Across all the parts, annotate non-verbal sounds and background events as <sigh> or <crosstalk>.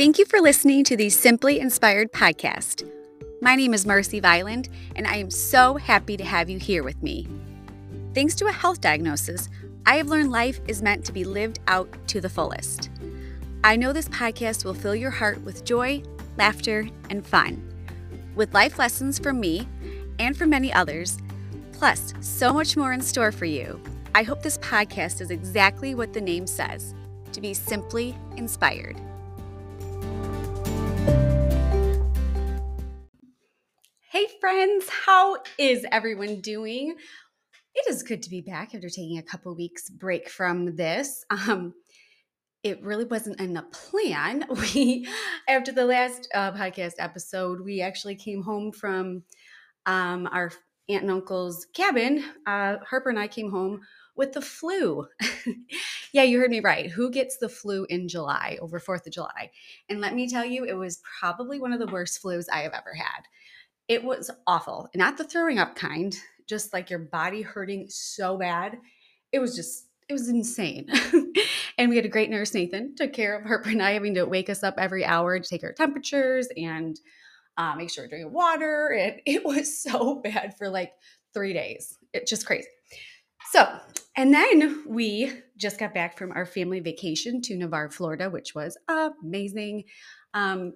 Thank you for listening to the Simply Inspired podcast. My name is Marci Viland, and I am so happy to have you here with me. Thanks to a health diagnosis, I have learned life is meant to be lived out to the fullest. I know this podcast will fill your heart with joy, laughter, and fun. With life lessons from me and from many others, plus so much more in store for you, I hope this podcast is exactly what the name says to be simply inspired. Hey, friends, how is everyone doing? It is good to be back after taking a couple weeks break from this. Um, it really wasn't in the plan. <laughs> We, after the last uh, podcast episode, we actually came home from um, our aunt and uncle's cabin. Uh, Harper and I came home with the flu. <laughs> yeah, you heard me right. Who gets the flu in July over 4th of July? And let me tell you, it was probably one of the worst flus I have ever had. It was awful. Not the throwing up kind, just like your body hurting so bad. It was just, it was insane. <laughs> and we had a great nurse, Nathan, took care of Harper and I, having to wake us up every hour to take our temperatures and uh, make sure we're drinking water. And <laughs> it was so bad for like three days. It's just crazy. So, and then we just got back from our family vacation to Navarre, Florida, which was amazing. Um,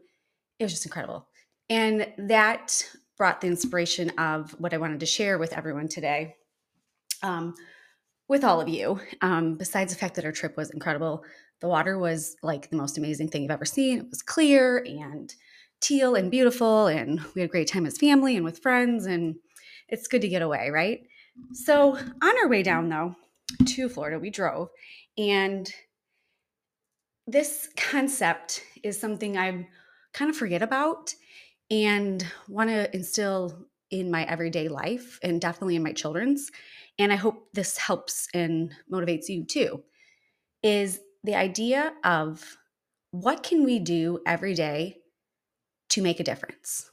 it was just incredible. And that brought the inspiration of what I wanted to share with everyone today. Um, with all of you, um, besides the fact that our trip was incredible, the water was like the most amazing thing you've ever seen. It was clear and teal and beautiful, and we had a great time as family and with friends, and it's good to get away, right? So, on our way down though to Florida, we drove, and this concept is something I kind of forget about and want to instill in my everyday life and definitely in my children's. And I hope this helps and motivates you too. Is the idea of what can we do every day to make a difference?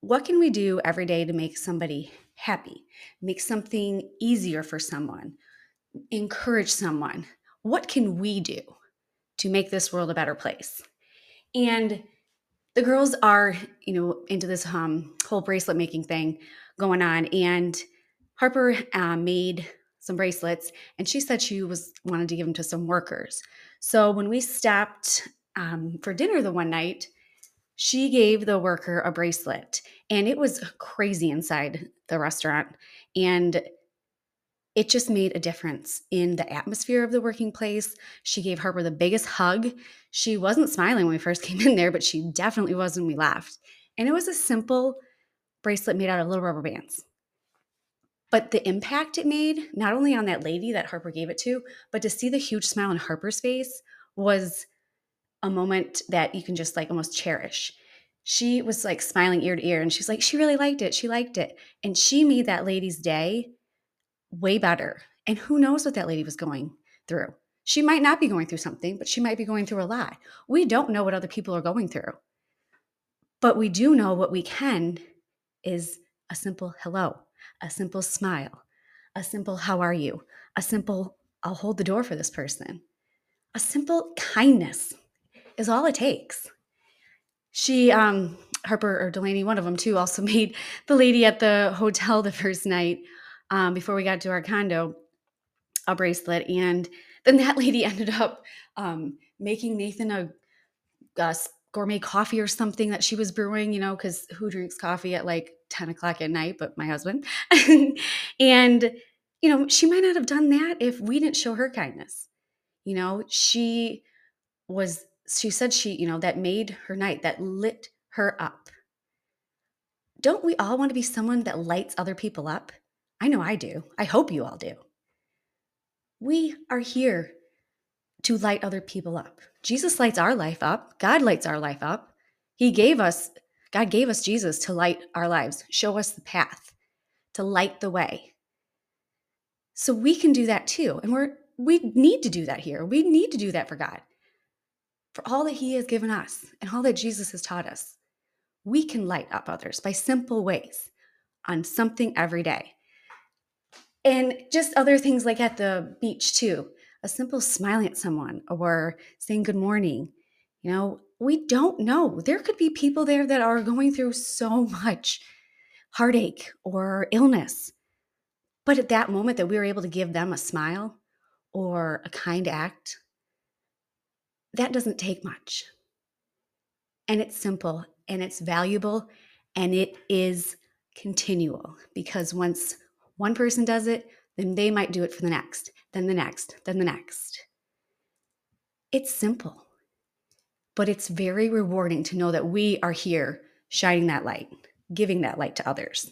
What can we do every day to make somebody happy, make something easier for someone, encourage someone? What can we do to make this world a better place? And the girls are, you know, into this um, whole bracelet making thing going on. And Harper uh, made some bracelets, and she said she was wanted to give them to some workers. So when we stopped um, for dinner the one night, she gave the worker a bracelet, and it was crazy inside the restaurant, and it just made a difference in the atmosphere of the working place. She gave Harper the biggest hug. She wasn't smiling when we first <laughs> came in there, but she definitely was when we left. And it was a simple bracelet made out of little rubber bands. But the impact it made, not only on that lady that Harper gave it to, but to see the huge smile on Harper's face was a moment that you can just like almost cherish. She was like smiling ear to ear and she's like, she really liked it. She liked it. And she made that lady's day way better. And who knows what that lady was going through? She might not be going through something, but she might be going through a lot. We don't know what other people are going through. But we do know what we can is a simple hello, a simple smile, a simple how are you, a simple I'll hold the door for this person. A simple kindness is all it takes. She, um, Harper or Delaney, one of them too, also <laughs> made the lady at the hotel the first night um, before we got to our condo a bracelet. And then that <laughs> lady ended up um, making Nathan a, a, gourmet coffee or something that she was brewing, you know, because who drinks coffee at like 10 o'clock at night but my husband? <laughs> and, you know, she might not have done that if we didn't show her kindness. You know, she was, she said she, you know, that made her night, that lit her up. Don't we all want to be someone that lights other people up? I know I do. I hope you all do. We are here to light other people up. Jesus lights our life up. God lights our life up. He gave us, God gave us Jesus to light our lives, show us the path, to light the way. So we can do that too. And we're, we need to do that here. We need to do that for God. For all that He has given us and all that Jesus has taught us, we can light up others by simple ways on something every day. And just other things like at the beach, too. A simple smiling at someone or saying good morning. You know, we don't know. There could be people there that are going through so much heartache or illness. But at that moment that we were able to give them a smile or a kind act, that doesn't take much. And it's simple and it's valuable and it is continual because once one person does it, then they might do it for the next, then the next, then the next. It's simple, but it's very rewarding to know that we are here shining that light, giving that light to others.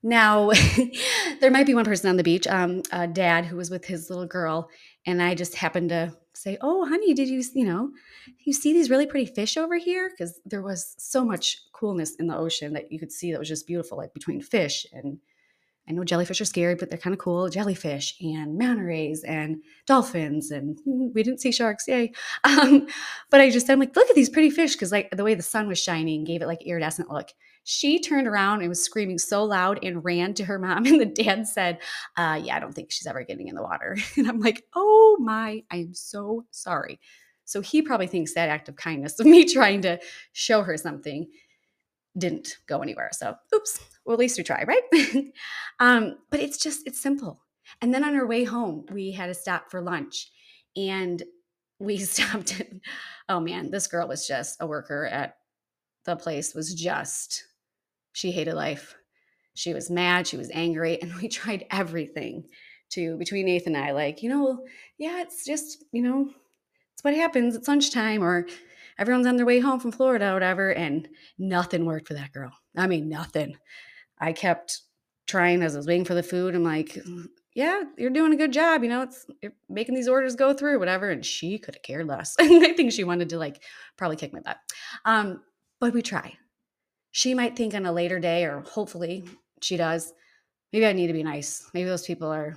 Now, <laughs> there might be one person on the beach, um, a dad who was with his little girl, and I just happened to say, "Oh, honey, did you, you know, you see these really pretty fish over here?" Because there was so much coolness in the ocean that you could see that was just beautiful, like between fish and I know jellyfish are scary, but they're kind of cool. Jellyfish and manta rays and dolphins, and mm, we didn't see sharks, yay! <laughs> Um, but I just said, I'm like, look at these pretty fish, because like the way the sun was shining gave it like iridescent look. She turned around and was screaming so loud and ran to her mom. <laughs> And the dad said, uh, Yeah, I don't think she's ever getting in the water. <laughs> And I'm like, Oh my, I am so sorry. So he probably thinks that act of kindness of me trying to show her something didn't go anywhere. So, oops, well, at least we try, right? <laughs> um, but it's just, it's simple. And then on our way home, we had to stop for lunch and we <laughs> stopped. oh man, this girl was just a worker at the place, was just she hated life. She was mad, she was angry, and we <laughs> tried everything to between Nathan and I, like, you know, yeah, it's just, you know, it's what happens. It's lunchtime, or everyone's on their way home from Florida, or whatever. And nothing worked for that girl. I mean, nothing. I kept trying as I was waiting for the food. I'm like, yeah, you're doing a good job. You know, it's you're making these orders go through, whatever. And she could have cared less. <laughs> I think she wanted to like probably kick my butt. Um, but we try she might think on a later day, or hopefully she does, maybe I need to be nice. Maybe those people are,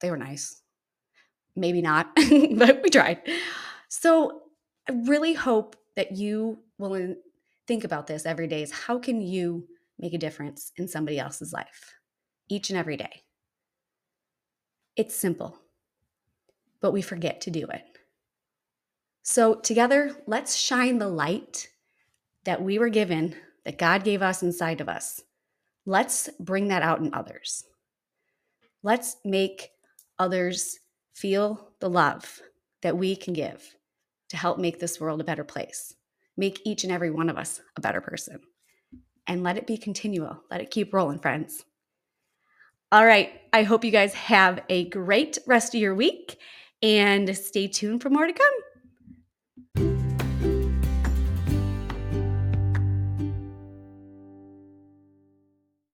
they were nice. Maybe not, <laughs> but we tried. So I really hope that you will think about this every day is how can you make a difference in somebody else's life each and every day? It's simple, but we forget to do it. So, together, let's shine the light that we were given that God gave us inside of us. Let's bring that out in others. Let's make others feel the love that we can give to help make this world a better place. Make each and every one of us a better person. And let it be continual. Let it keep rolling, friends. All right. I hope you guys have a great rest of your week and stay tuned for more to come.